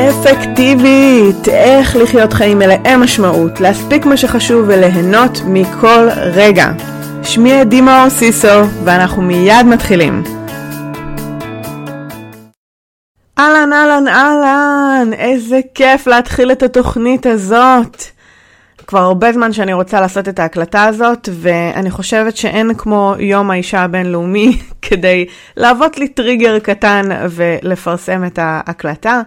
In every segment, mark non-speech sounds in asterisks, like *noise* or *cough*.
אפקטיבית, איך לחיות חיים מלאי משמעות, להספיק מה שחשוב וליהנות מכל רגע. שמי דימה אוסיסו, ואנחנו מיד מתחילים. אהלן, אהלן, אהלן, איזה כיף להתחיל את התוכנית הזאת. כבר הרבה זמן שאני רוצה לעשות את ההקלטה הזאת, ואני חושבת שאין כמו יום האישה הבינלאומי *laughs* כדי להוות לי טריגר קטן ולפרסם את ההקלטה.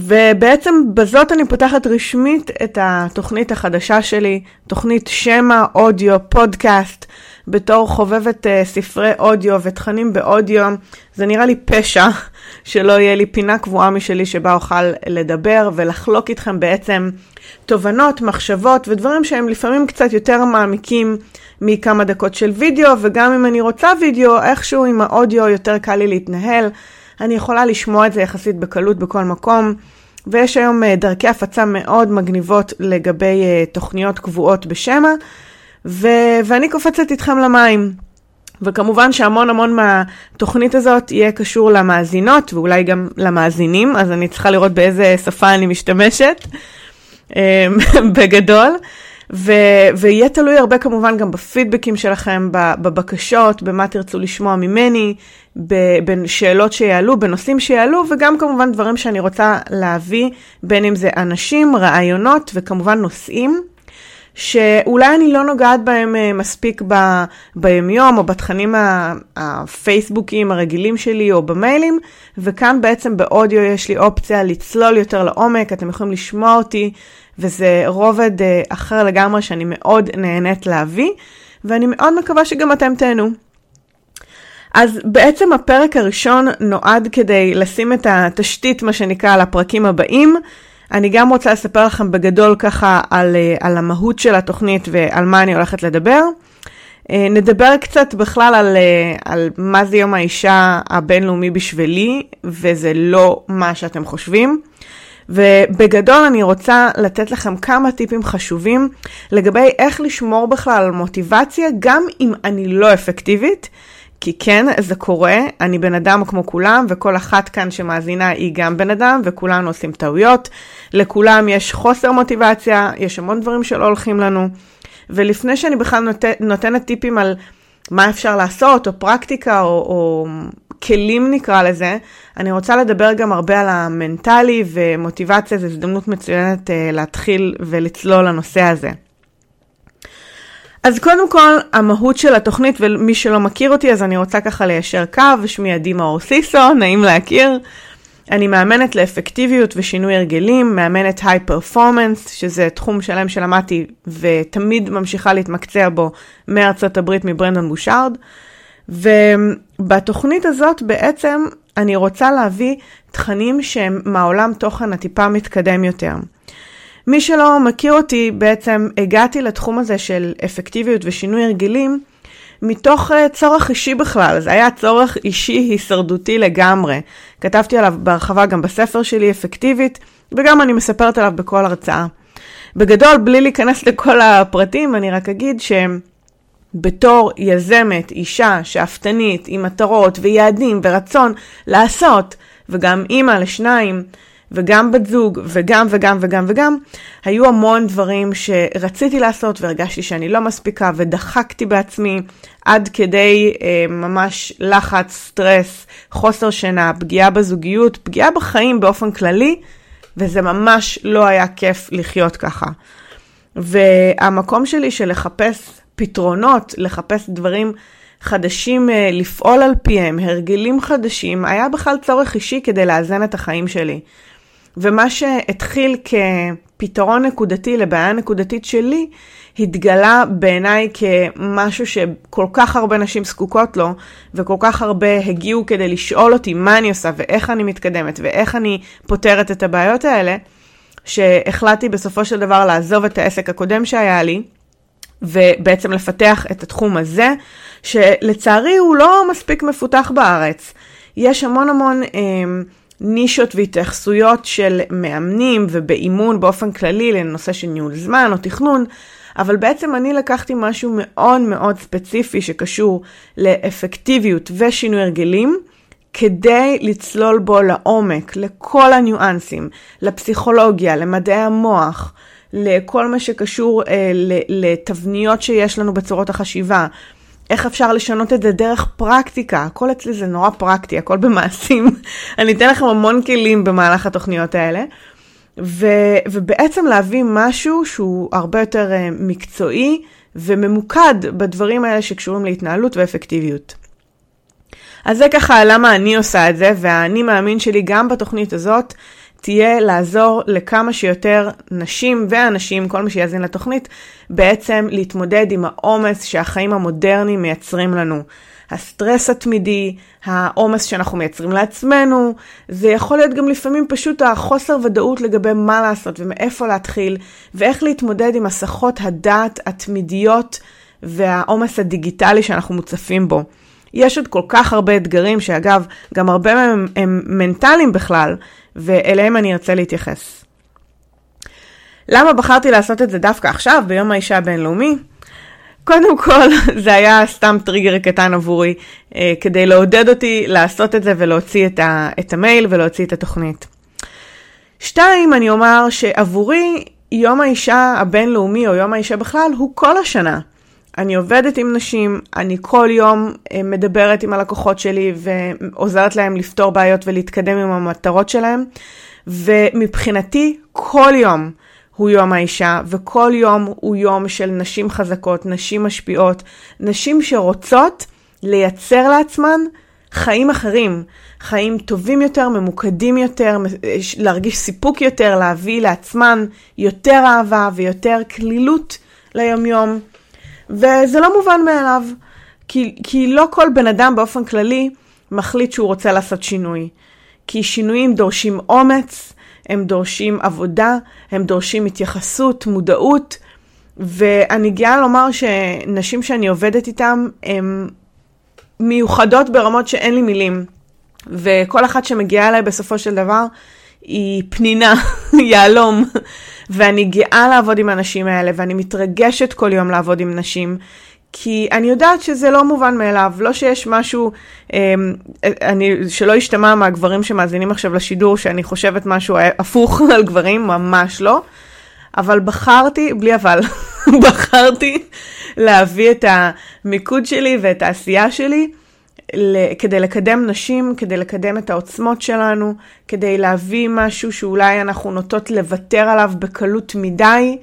ובעצם בזאת אני פותחת רשמית את התוכנית החדשה שלי, תוכנית שמע אודיו פודקאסט, בתור חובבת uh, ספרי אודיו ותכנים באודיו. זה נראה לי פשע *laughs* שלא יהיה לי פינה קבועה משלי שבה אוכל לדבר ולחלוק איתכם בעצם תובנות, מחשבות ודברים שהם לפעמים קצת יותר מעמיקים מכמה דקות של וידאו, וגם אם אני רוצה וידאו, איכשהו עם האודיו יותר קל לי להתנהל. אני יכולה לשמוע את זה יחסית בקלות בכל מקום, ויש היום אה, דרכי הפצה מאוד מגניבות לגבי אה, תוכניות קבועות בשמע, ו- ואני קופצת איתכם למים. וכמובן שהמון המון מהתוכנית הזאת יהיה קשור למאזינות ואולי גם למאזינים, אז אני צריכה לראות באיזה שפה אני משתמשת, אה, *laughs* בגדול. ו- ויהיה תלוי הרבה כמובן גם בפידבקים שלכם, בבקשות, במה תרצו לשמוע ממני, בשאלות שיעלו, בנושאים שיעלו, וגם כמובן דברים שאני רוצה להביא, בין אם זה אנשים, רעיונות וכמובן נושאים. שאולי אני לא נוגעת בהם אה, מספיק ב, ביומיום או בתכנים הפייסבוקים הרגילים שלי או במיילים, וכאן בעצם באודיו יש לי אופציה לצלול יותר לעומק, אתם יכולים לשמוע אותי, וזה רובד אה, אחר לגמרי שאני מאוד נהנית להביא, ואני מאוד מקווה שגם אתם תהנו. אז בעצם הפרק הראשון נועד כדי לשים את התשתית, מה שנקרא, על הפרקים הבאים. אני גם רוצה לספר לכם בגדול ככה על, אה, על המהות של התוכנית ועל מה אני הולכת לדבר. אה, נדבר קצת בכלל על, על מה זה יום האישה הבינלאומי בשבילי, וזה לא מה שאתם חושבים. ובגדול אני רוצה לתת לכם כמה טיפים חשובים לגבי איך לשמור בכלל על מוטיבציה, גם אם אני לא אפקטיבית. כי כן, זה קורה, אני בן אדם כמו כולם, וכל אחת כאן שמאזינה היא גם בן אדם, וכולנו עושים טעויות. לכולם יש חוסר מוטיבציה, יש המון דברים שלא הולכים לנו. ולפני שאני בכלל נות... נותנת טיפים על מה אפשר לעשות, או פרקטיקה, או, או כלים נקרא לזה, אני רוצה לדבר גם הרבה על המנטלי, ומוטיבציה זו הזדמנות מצוינת uh, להתחיל ולצלול לנושא הזה. אז קודם כל, המהות של התוכנית, ומי שלא מכיר אותי, אז אני רוצה ככה ליישר קו, שמי עדי מאור סיסו, נעים להכיר. אני מאמנת לאפקטיביות ושינוי הרגלים, מאמנת היי פרפורמנס, שזה תחום שלם שלמדתי ותמיד ממשיכה להתמקצע בו מארצות הברית מברנדון בושארד. ובתוכנית הזאת בעצם אני רוצה להביא תכנים שהם מהעולם תוכן הטיפה מתקדם יותר. מי שלא מכיר אותי, בעצם הגעתי לתחום הזה של אפקטיביות ושינוי הרגלים מתוך uh, צורך אישי בכלל, זה היה צורך אישי הישרדותי לגמרי. כתבתי עליו בהרחבה גם בספר שלי, אפקטיבית, וגם אני מספרת עליו בכל הרצאה. בגדול, בלי להיכנס לכל הפרטים, אני רק אגיד שבתור יזמת, אישה, שאפתנית, עם מטרות ויעדים ורצון לעשות, וגם אימא לשניים, וגם בת זוג, וגם וגם וגם וגם, היו המון דברים שרציתי לעשות והרגשתי שאני לא מספיקה, ודחקתי בעצמי עד כדי אה, ממש לחץ, סטרס, חוסר שינה, פגיעה בזוגיות, פגיעה בחיים באופן כללי, וזה ממש לא היה כיף לחיות ככה. והמקום שלי של לחפש פתרונות, לחפש דברים חדשים אה, לפעול על פיהם, הרגלים חדשים, היה בכלל צורך אישי כדי לאזן את החיים שלי. ומה שהתחיל כפתרון נקודתי לבעיה נקודתית שלי, התגלה בעיניי כמשהו שכל כך הרבה נשים זקוקות לו, וכל כך הרבה הגיעו כדי לשאול אותי מה אני עושה ואיך אני מתקדמת ואיך אני פותרת את הבעיות האלה, שהחלטתי בסופו של דבר לעזוב את העסק הקודם שהיה לי, ובעצם לפתח את התחום הזה, שלצערי הוא לא מספיק מפותח בארץ. יש המון המון... אה, נישות והתייחסויות של מאמנים ובאימון באופן כללי לנושא של ניהול זמן או תכנון, אבל בעצם אני לקחתי משהו מאוד מאוד ספציפי שקשור לאפקטיביות ושינוי הרגלים, כדי לצלול בו לעומק, לכל הניואנסים, לפסיכולוגיה, למדעי המוח, לכל מה שקשור אה, לתבניות שיש לנו בצורות החשיבה. איך אפשר לשנות את זה דרך פרקטיקה, הכל אצלי זה נורא פרקטי, הכל במעשים. *laughs* אני אתן לכם המון כלים במהלך התוכניות האלה. ו, ובעצם להביא משהו שהוא הרבה יותר uh, מקצועי וממוקד בדברים האלה שקשורים להתנהלות ואפקטיביות. אז זה ככה למה אני עושה את זה, והאני מאמין שלי גם בתוכנית הזאת תהיה לעזור לכמה שיותר נשים ואנשים, כל מי שיאזין לתוכנית, בעצם להתמודד עם העומס שהחיים המודרניים מייצרים לנו. הסטרס התמידי, העומס שאנחנו מייצרים לעצמנו, זה יכול להיות גם לפעמים פשוט החוסר ודאות לגבי מה לעשות ומאיפה להתחיל, ואיך להתמודד עם הסחות הדעת התמידיות והעומס הדיגיטלי שאנחנו מוצפים בו. יש עוד כל כך הרבה אתגרים, שאגב, גם הרבה מהם הם מנטליים בכלל, ואליהם אני ארצה להתייחס. למה בחרתי לעשות את זה דווקא עכשיו, ביום האישה הבינלאומי? קודם כל, *laughs* זה היה סתם טריגר קטן עבורי, אה, כדי לעודד אותי לעשות את זה ולהוציא את, ה, את המייל ולהוציא את התוכנית. שתיים, אני אומר שעבורי יום האישה הבינלאומי או יום האישה בכלל הוא כל השנה. אני עובדת עם נשים, אני כל יום אה, מדברת עם הלקוחות שלי ועוזרת להם לפתור בעיות ולהתקדם עם המטרות שלהם. ומבחינתי, כל יום הוא יום האישה, וכל יום הוא יום של נשים חזקות, נשים משפיעות, נשים שרוצות לייצר לעצמן חיים אחרים, חיים טובים יותר, ממוקדים יותר, אה, להרגיש סיפוק יותר, להביא לעצמן יותר אהבה ויותר כלילות ליומיום. וזה לא מובן מאליו, כי, כי לא כל בן אדם באופן כללי מחליט שהוא רוצה לעשות שינוי. כי שינויים דורשים אומץ, הם דורשים עבודה, הם דורשים התייחסות, מודעות, ואני גאה לומר שנשים שאני עובדת איתן הן מיוחדות ברמות שאין לי מילים. וכל אחת שמגיעה אליי בסופו של דבר היא פנינה, *laughs* יהלום. ואני גאה לעבוד עם האנשים האלה, ואני מתרגשת כל יום לעבוד עם נשים, כי אני יודעת שזה לא מובן מאליו, לא שיש משהו, אמ, אני, שלא ישתמע מהגברים שמאזינים עכשיו לשידור, שאני חושבת משהו הפוך *laughs* על גברים, ממש לא. אבל בחרתי, בלי אבל, *laughs* בחרתי להביא את המיקוד שלי ואת העשייה שלי כדי לקדם נשים, כדי לקדם את העוצמות שלנו, כדי להביא משהו שאולי אנחנו נוטות לוותר עליו בקלות מדי,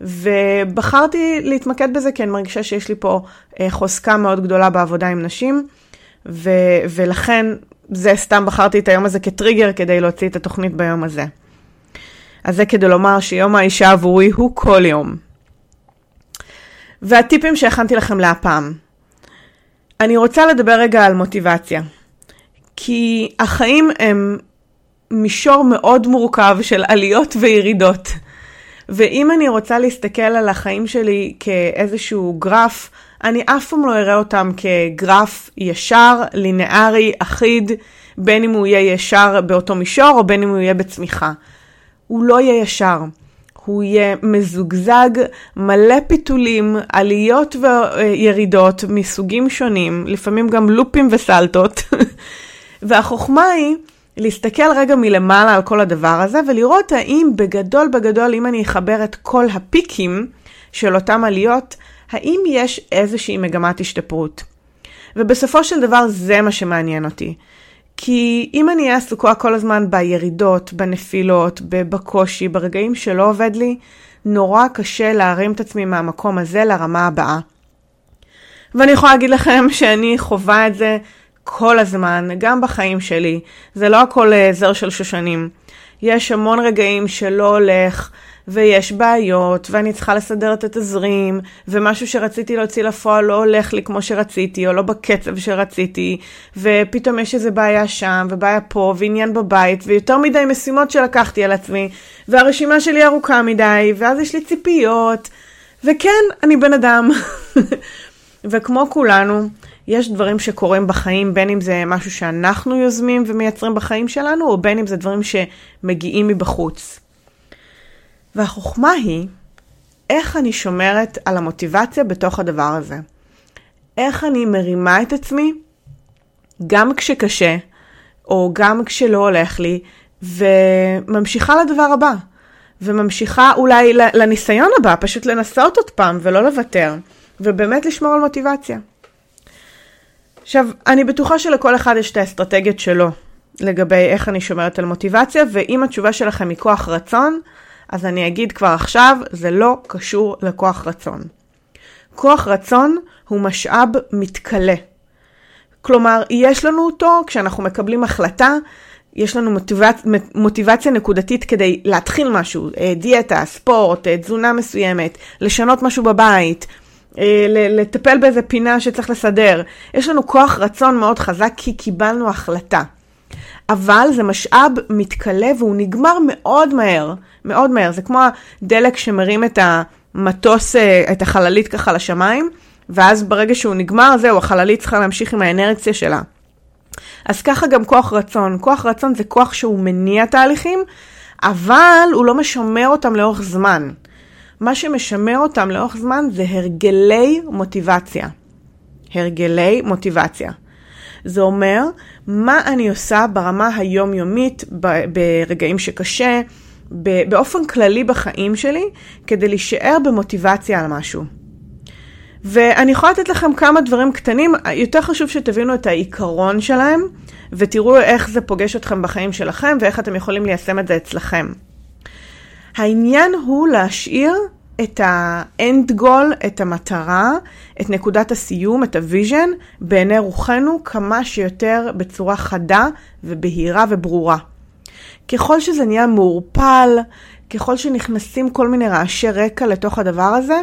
ובחרתי להתמקד בזה כי אני מרגישה שיש לי פה אה, חוזקה מאוד גדולה בעבודה עם נשים, ו- ולכן זה סתם בחרתי את היום הזה כטריגר כדי להוציא את התוכנית ביום הזה. אז זה כדי לומר שיום האישה עבורי הוא כל יום. והטיפים שהכנתי לכם להפעם. אני רוצה לדבר רגע על מוטיבציה. כי החיים הם מישור מאוד מורכב של עליות וירידות. ואם אני רוצה להסתכל על החיים שלי כאיזשהו גרף, אני אף פעם לא אראה אותם כגרף ישר, לינארי, אחיד, בין אם הוא יהיה ישר באותו מישור או בין אם הוא יהיה בצמיחה. הוא לא יהיה ישר. הוא יהיה מזוגזג, מלא פיתולים, עליות וירידות מסוגים שונים, לפעמים גם לופים וסלטות. *laughs* והחוכמה היא להסתכל רגע מלמעלה על כל הדבר הזה ולראות האם בגדול בגדול, אם אני אחבר את כל הפיקים של אותם עליות, האם יש איזושהי מגמת השתפרות. ובסופו של דבר זה מה שמעניין אותי. כי אם אני אהיה עסוקה כל הזמן בירידות, בנפילות, בקושי, ברגעים שלא עובד לי, נורא קשה להרים את עצמי מהמקום הזה לרמה הבאה. ואני יכולה להגיד לכם *laughs* שאני חווה את זה כל הזמן, גם בחיים שלי. זה לא הכל אה, זר של שושנים. יש המון רגעים שלא הולך, ויש בעיות, ואני צריכה לסדר את התזרים, ומשהו שרציתי להוציא לפועל לא הולך לי כמו שרציתי, או לא בקצב שרציתי, ופתאום יש איזה בעיה שם, ובעיה פה, ועניין בבית, ויותר מדי משימות שלקחתי על עצמי, והרשימה שלי ארוכה מדי, ואז יש לי ציפיות, וכן, אני בן אדם. *laughs* וכמו כולנו, יש דברים שקורים בחיים, בין אם זה משהו שאנחנו יוזמים ומייצרים בחיים שלנו, או בין אם זה דברים שמגיעים מבחוץ. והחוכמה היא איך אני שומרת על המוטיבציה בתוך הדבר הזה. איך אני מרימה את עצמי, גם כשקשה, או גם כשלא הולך לי, וממשיכה לדבר הבא. וממשיכה אולי לניסיון הבא, פשוט לנסות עוד פעם ולא לוותר, ובאמת לשמור על מוטיבציה. עכשיו, אני בטוחה שלכל אחד יש את האסטרטגיות שלו לגבי איך אני שומרת על מוטיבציה, ואם התשובה שלכם היא כוח רצון, אז אני אגיד כבר עכשיו, זה לא קשור לכוח רצון. כוח רצון הוא משאב מתכלה. כלומר, יש לנו אותו כשאנחנו מקבלים החלטה, יש לנו מוטיבצ... מוטיבציה נקודתית כדי להתחיל משהו, אה, דיאטה, ספורט, אה, תזונה מסוימת, לשנות משהו בבית, אה, לטפל באיזה פינה שצריך לסדר. יש לנו כוח רצון מאוד חזק כי קיבלנו החלטה. אבל זה משאב מתכלה והוא נגמר מאוד מהר, מאוד מהר. זה כמו הדלק שמרים את המטוס, את החללית ככה לשמיים, ואז ברגע שהוא נגמר, זהו, החללית צריכה להמשיך עם האנרציה שלה. אז ככה גם כוח רצון. כוח רצון זה כוח שהוא מניע תהליכים, אבל הוא לא משמר אותם לאורך זמן. מה שמשמר אותם לאורך זמן זה הרגלי מוטיבציה. הרגלי מוטיבציה. זה אומר מה אני עושה ברמה היומיומית, ברגעים שקשה, באופן כללי בחיים שלי, כדי להישאר במוטיבציה על משהו. ואני יכולה לתת לכם כמה דברים קטנים, יותר חשוב שתבינו את העיקרון שלהם, ותראו איך זה פוגש אתכם בחיים שלכם, ואיך אתם יכולים ליישם את זה אצלכם. העניין הוא להשאיר את ה end goal, את המטרה, את נקודת הסיום, את ה vision, בעיני רוחנו כמה שיותר בצורה חדה ובהירה וברורה. ככל שזה נהיה מעורפל, ככל שנכנסים כל מיני רעשי רקע לתוך הדבר הזה,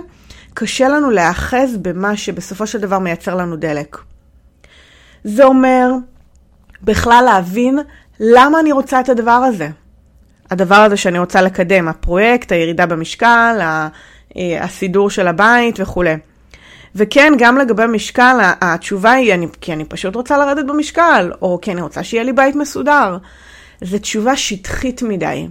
קשה לנו להאחז במה שבסופו של דבר מייצר לנו דלק. זה אומר בכלל להבין למה אני רוצה את הדבר הזה. הדבר הזה שאני רוצה לקדם, הפרויקט, הירידה במשקל, אה, הסידור של הבית וכולי. וכן, גם לגבי משקל, התשובה היא אני, כי אני פשוט רוצה לרדת במשקל, או כי אני רוצה שיהיה לי בית מסודר. זו תשובה שטחית מדי.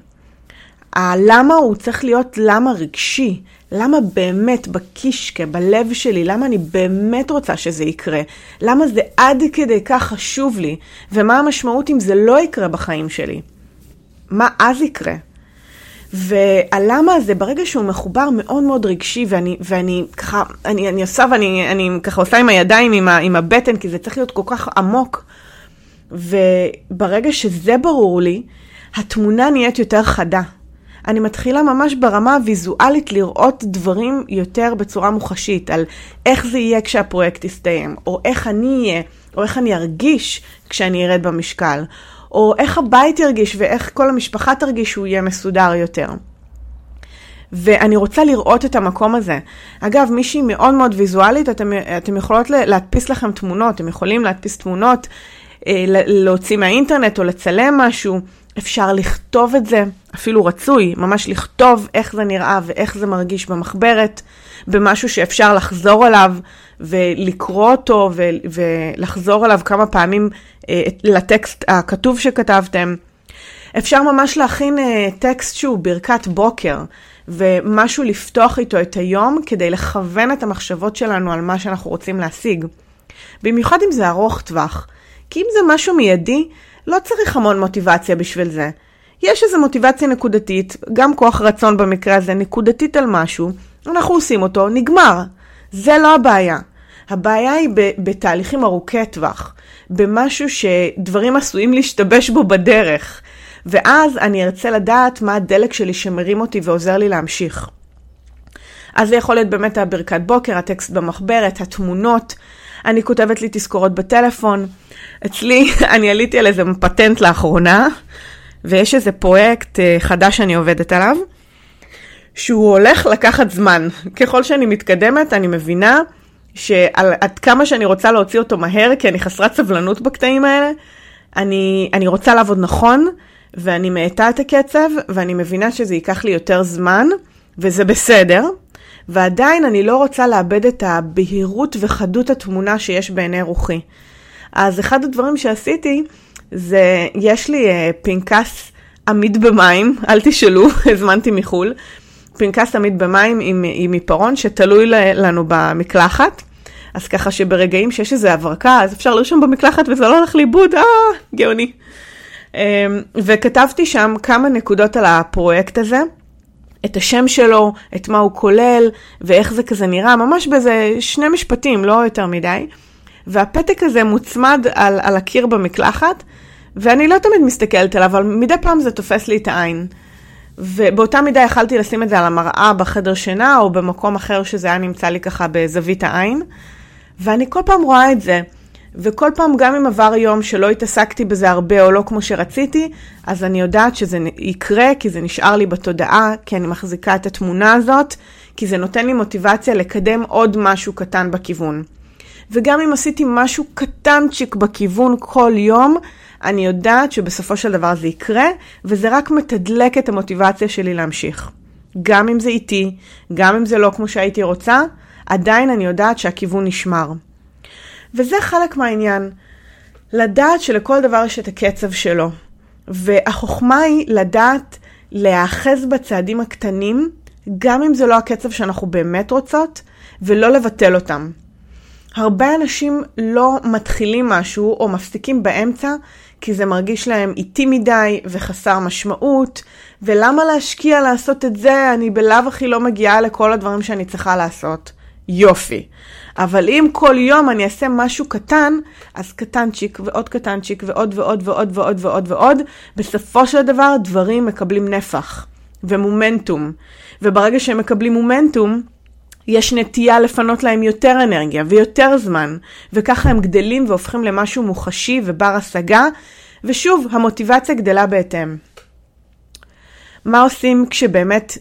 הלמה הוא צריך להיות למה רגשי, למה באמת בקישקע, בלב שלי, למה אני באמת רוצה שזה יקרה? למה זה עד כדי כך חשוב לי? ומה המשמעות אם זה לא יקרה בחיים שלי? מה אז יקרה? והלמה הזה, ברגע שהוא מחובר מאוד מאוד רגשי, ואני, ואני ככה, אני, אני עושה ואני אני ככה עושה עם הידיים, עם, ה, עם הבטן, כי זה צריך להיות כל כך עמוק, וברגע שזה ברור לי, התמונה נהיית יותר חדה. אני מתחילה ממש ברמה הוויזואלית לראות דברים יותר בצורה מוחשית, על איך זה יהיה כשהפרויקט יסתיים, או איך אני אהיה, או איך אני ארגיש כשאני ארד במשקל, או איך הבית ירגיש ואיך כל המשפחה תרגיש שהוא יהיה מסודר יותר. ואני רוצה לראות את המקום הזה. אגב, מישהי מאוד מאוד ויזואלית, אתם, אתם יכולות להדפיס לכם תמונות, אתם יכולים להדפיס תמונות, אה, להוציא מהאינטרנט או לצלם משהו. אפשר לכתוב את זה, אפילו רצוי, ממש לכתוב איך זה נראה ואיך זה מרגיש במחברת, במשהו שאפשר לחזור עליו ולקרוא אותו ו- ולחזור עליו כמה פעמים אה, לטקסט הכתוב שכתבתם. אפשר ממש להכין אה, טקסט שהוא ברכת בוקר, ומשהו לפתוח איתו את היום כדי לכוון את המחשבות שלנו על מה שאנחנו רוצים להשיג. במיוחד אם זה ארוך טווח. כי אם זה משהו מיידי, לא צריך המון מוטיבציה בשביל זה. יש איזו מוטיבציה נקודתית, גם כוח רצון במקרה הזה, נקודתית על משהו, אנחנו עושים אותו, נגמר. זה לא הבעיה. הבעיה היא בתהליכים ארוכי טווח, במשהו שדברים עשויים להשתבש בו בדרך, ואז אני ארצה לדעת מה הדלק שלי שמרים אותי ועוזר לי להמשיך. אז זה יכול להיות באמת הברכת בוקר, הטקסט במחברת, התמונות. אני כותבת לי תזכורות בטלפון. אצלי, *laughs* אני עליתי על איזה פטנט לאחרונה, ויש איזה פרויקט אה, חדש שאני עובדת עליו, שהוא הולך לקחת זמן. ככל שאני מתקדמת, אני מבינה שעד כמה שאני רוצה להוציא אותו מהר, כי אני חסרת סבלנות בקטעים האלה, אני, אני רוצה לעבוד נכון, ואני מאטה את הקצב, ואני מבינה שזה ייקח לי יותר זמן, וזה בסדר, ועדיין אני לא רוצה לאבד את הבהירות וחדות התמונה שיש בעיני רוחי. אז אחד הדברים שעשיתי, זה, יש לי uh, פנקס עמיד במים, *laughs* אל תשאלו, *laughs* הזמנתי מחו"ל, פנקס עמיד במים עם, עם עיפרון שתלוי לנו במקלחת. אז ככה שברגעים שיש איזו הברקה, אז אפשר לרשום במקלחת וזה לא הולך לאיבוד, אה, גאוני. אמ, וכתבתי שם כמה נקודות על הפרויקט הזה. את השם שלו, את מה הוא כולל, ואיך זה כזה נראה, ממש באיזה שני משפטים, לא יותר מדי. והפתק הזה מוצמד על, על הקיר במקלחת, ואני לא תמיד מסתכלת עליו, אבל מדי פעם זה תופס לי את העין. ובאותה מידה יכלתי לשים את זה על המראה בחדר שינה, או במקום אחר שזה היה נמצא לי ככה בזווית העין. ואני כל פעם רואה את זה. וכל פעם, גם אם עבר יום שלא התעסקתי בזה הרבה או לא כמו שרציתי, אז אני יודעת שזה יקרה, כי זה נשאר לי בתודעה, כי אני מחזיקה את התמונה הזאת, כי זה נותן לי מוטיבציה לקדם עוד משהו קטן בכיוון. וגם אם עשיתי משהו קטנצ'יק בכיוון כל יום, אני יודעת שבסופו של דבר זה יקרה, וזה רק מתדלק את המוטיבציה שלי להמשיך. גם אם זה איטי, גם אם זה לא כמו שהייתי רוצה, עדיין אני יודעת שהכיוון נשמר. וזה חלק מהעניין. לדעת שלכל דבר יש את הקצב שלו. והחוכמה היא לדעת להיאחז בצעדים הקטנים, גם אם זה לא הקצב שאנחנו באמת רוצות, ולא לבטל אותם. הרבה אנשים לא מתחילים משהו או מפסיקים באמצע, כי זה מרגיש להם איטי מדי וחסר משמעות, ולמה להשקיע לעשות את זה? אני בלאו הכי לא מגיעה לכל הדברים שאני צריכה לעשות. יופי. אבל אם כל יום אני אעשה משהו קטן, אז קטנצ'יק ועוד קטנצ'יק ועוד ועוד ועוד ועוד ועוד ועוד, בסופו של דבר דברים מקבלים נפח ומומנטום. וברגע שהם מקבלים מומנטום, יש נטייה לפנות להם יותר אנרגיה ויותר זמן, וככה הם גדלים והופכים למשהו מוחשי ובר השגה, ושוב, המוטיבציה גדלה בהתאם. מה עושים כשבאמת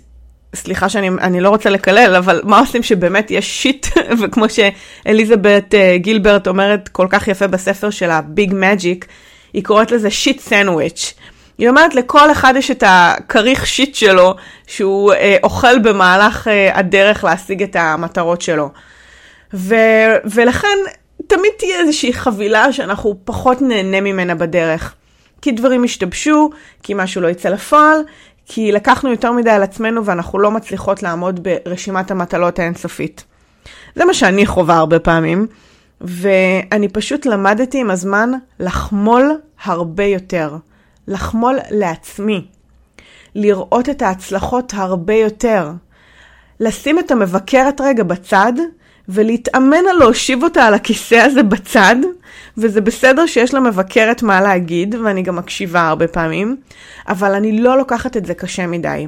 סליחה שאני לא רוצה לקלל, אבל מה עושים שבאמת יש שיט, *laughs* וכמו שאליזבת uh, גילברט אומרת כל כך יפה בספר שלה, ביג מג'יק, היא קוראת לזה שיט סנדוויץ'. היא אומרת לכל אחד יש את הכריך שיט שלו, שהוא uh, אוכל במהלך uh, הדרך להשיג את המטרות שלו. ו, ולכן תמיד תהיה איזושהי חבילה שאנחנו פחות נהנה ממנה בדרך. כי דברים השתבשו, כי משהו לא יצא לפועל, כי לקחנו יותר מדי על עצמנו ואנחנו לא מצליחות לעמוד ברשימת המטלות האינסופית. זה מה שאני חווה הרבה פעמים, ואני פשוט למדתי עם הזמן לחמול הרבה יותר. לחמול לעצמי. לראות את ההצלחות הרבה יותר. לשים את המבקרת רגע בצד ולהתאמן על להושיב אותה על הכיסא הזה בצד, וזה בסדר שיש לה מבקרת מה להגיד, ואני גם מקשיבה הרבה פעמים, אבל אני לא לוקחת את זה קשה מדי.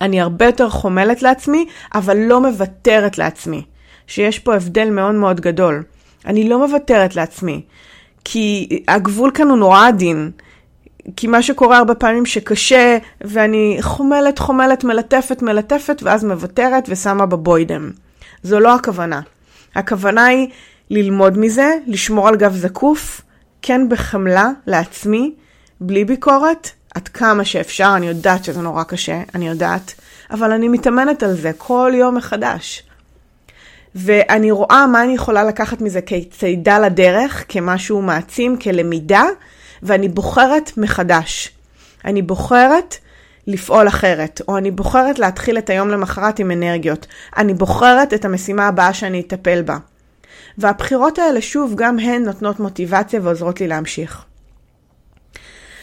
אני הרבה יותר חומלת לעצמי, אבל לא מוותרת לעצמי. שיש פה הבדל מאוד מאוד גדול. אני לא מוותרת לעצמי, כי הגבול כאן הוא נורא עדין. כי מה שקורה הרבה פעמים שקשה, ואני חומלת, חומלת, מלטפת, מלטפת, ואז מוותרת ושמה בבוידם. זו לא הכוונה. הכוונה היא ללמוד מזה, לשמור על גב זקוף, כן בחמלה לעצמי, בלי ביקורת, עד כמה שאפשר, אני יודעת שזה נורא קשה, אני יודעת, אבל אני מתאמנת על זה כל יום מחדש. ואני רואה מה אני יכולה לקחת מזה כצידה לדרך, כמשהו מעצים, כלמידה, ואני בוחרת מחדש. אני בוחרת לפעול אחרת, או אני בוחרת להתחיל את היום למחרת עם אנרגיות. אני בוחרת את המשימה הבאה שאני אטפל בה. והבחירות האלה, שוב, גם הן נותנות מוטיבציה ועוזרות לי להמשיך.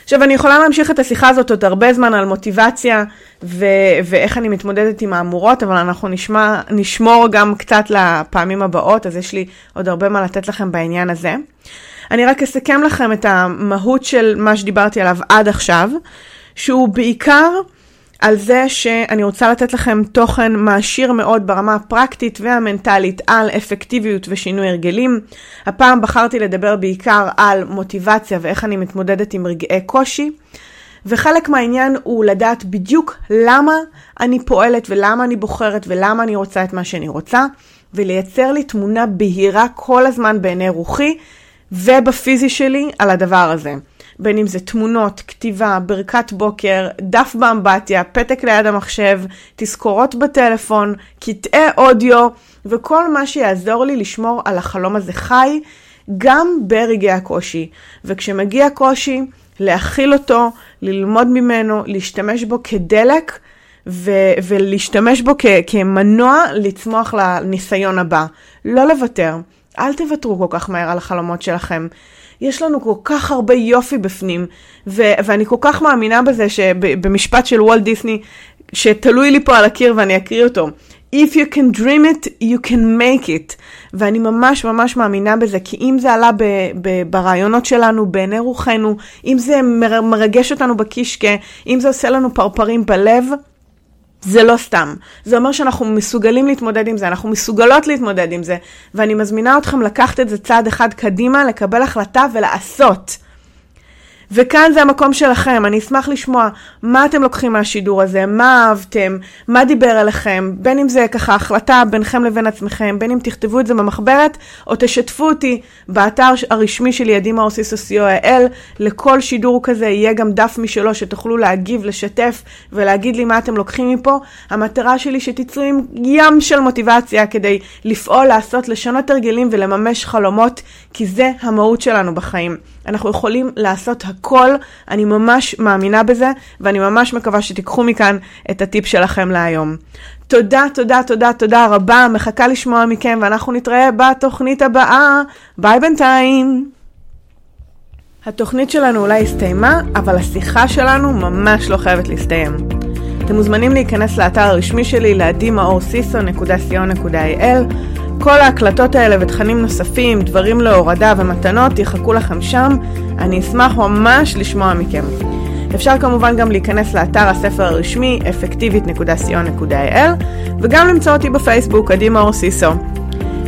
עכשיו, אני יכולה להמשיך את השיחה הזאת עוד הרבה זמן על מוטיבציה ו- ואיך אני מתמודדת עם האמורות, אבל אנחנו נשמע, נשמור גם קצת לפעמים הבאות, אז יש לי עוד הרבה מה לתת לכם בעניין הזה. אני רק אסכם לכם את המהות של מה שדיברתי עליו עד עכשיו, שהוא בעיקר על זה שאני רוצה לתת לכם תוכן מעשיר מאוד ברמה הפרקטית והמנטלית על אפקטיביות ושינוי הרגלים. הפעם בחרתי לדבר בעיקר על מוטיבציה ואיך אני מתמודדת עם רגעי קושי. וחלק מהעניין הוא לדעת בדיוק למה אני פועלת ולמה אני בוחרת ולמה אני רוצה את מה שאני רוצה, ולייצר לי תמונה בהירה כל הזמן בעיני רוחי ובפיזי שלי על הדבר הזה. בין אם זה תמונות, כתיבה, ברכת בוקר, דף באמבטיה, פתק ליד המחשב, תזכורות בטלפון, קטעי אודיו, וכל מה שיעזור לי לשמור על החלום הזה חי, גם ברגעי הקושי. וכשמגיע קושי, להכיל אותו, ללמוד ממנו, להשתמש בו כדלק, ו- ולהשתמש בו כ- כמנוע לצמוח לניסיון הבא. לא לוותר. אל תוותרו כל כך מהר על החלומות שלכם. יש לנו כל כך הרבה יופי בפנים, ו- ואני כל כך מאמינה בזה שבמשפט של וולט דיסני, שתלוי לי פה על הקיר ואני אקריא אותו. If you can dream it, you can make it. ואני ממש ממש מאמינה בזה, כי אם זה עלה ב- ב- ברעיונות שלנו, בעיני רוחנו, אם זה מר- מרגש אותנו בקישקע, אם זה עושה לנו פרפרים בלב, זה לא סתם. זה אומר שאנחנו מסוגלים להתמודד עם זה, אנחנו מסוגלות להתמודד עם זה, ואני מזמינה אתכם לקחת את זה צעד אחד קדימה, לקבל החלטה ולעשות. וכאן זה המקום שלכם, אני אשמח לשמוע מה אתם לוקחים מהשידור הזה, מה אהבתם, מה דיבר אליכם, בין אם זה ככה החלטה בינכם לבין עצמכם, בין אם תכתבו את זה במחברת, או תשתפו אותי באתר הרשמי שלי, ידימה אוסיס co.il, לכל שידור כזה יהיה גם דף משלו שתוכלו להגיב, לשתף ולהגיד לי מה אתם לוקחים מפה. המטרה שלי שתצאו עם ים של מוטיבציה כדי לפעול, לעשות, לשנות הרגלים ולממש חלומות, כי זה המהות שלנו בחיים. אנחנו יכולים לעשות הכל, אני ממש מאמינה בזה, ואני ממש מקווה שתיקחו מכאן את הטיפ שלכם להיום. תודה, תודה, תודה, תודה רבה, מחכה לשמוע מכם, ואנחנו נתראה בתוכנית הבאה. ביי בינתיים. התוכנית שלנו אולי הסתיימה, אבל השיחה שלנו ממש לא חייבת להסתיים. אתם מוזמנים להיכנס לאתר הרשמי שלי, להדימאורסיסו.co.il כל ההקלטות האלה ותכנים נוספים, דברים להורדה ומתנות יחכו לכם שם, אני אשמח ממש לשמוע מכם. אפשר כמובן גם להיכנס לאתר הספר הרשמי effectivit.co.il וגם למצוא אותי בפייסבוק, עדי מאור סיסו.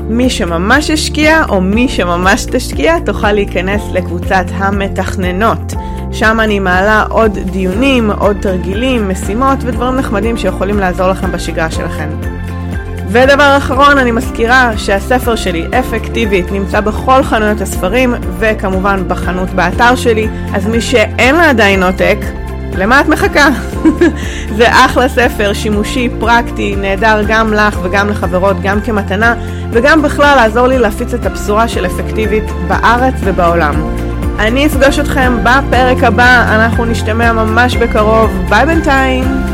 מי שממש השקיע או מי שממש תשקיע תוכל להיכנס לקבוצת המתכננות. שם אני מעלה עוד דיונים, עוד תרגילים, משימות ודברים נחמדים שיכולים לעזור לכם בשגרה שלכם. ודבר אחרון, אני מזכירה שהספר שלי, אפקטיבית, נמצא בכל חנויות הספרים, וכמובן בחנות באתר שלי, אז מי שאין לה עדיין עותק, למה את מחכה? *laughs* זה אחלה ספר, שימושי, פרקטי, נהדר גם לך וגם לחברות, גם כמתנה, וגם בכלל לעזור לי להפיץ את הבשורה של אפקטיבית בארץ ובעולם. אני אפגוש אתכם בפרק הבא, אנחנו נשתמע ממש בקרוב. ביי בינתיים!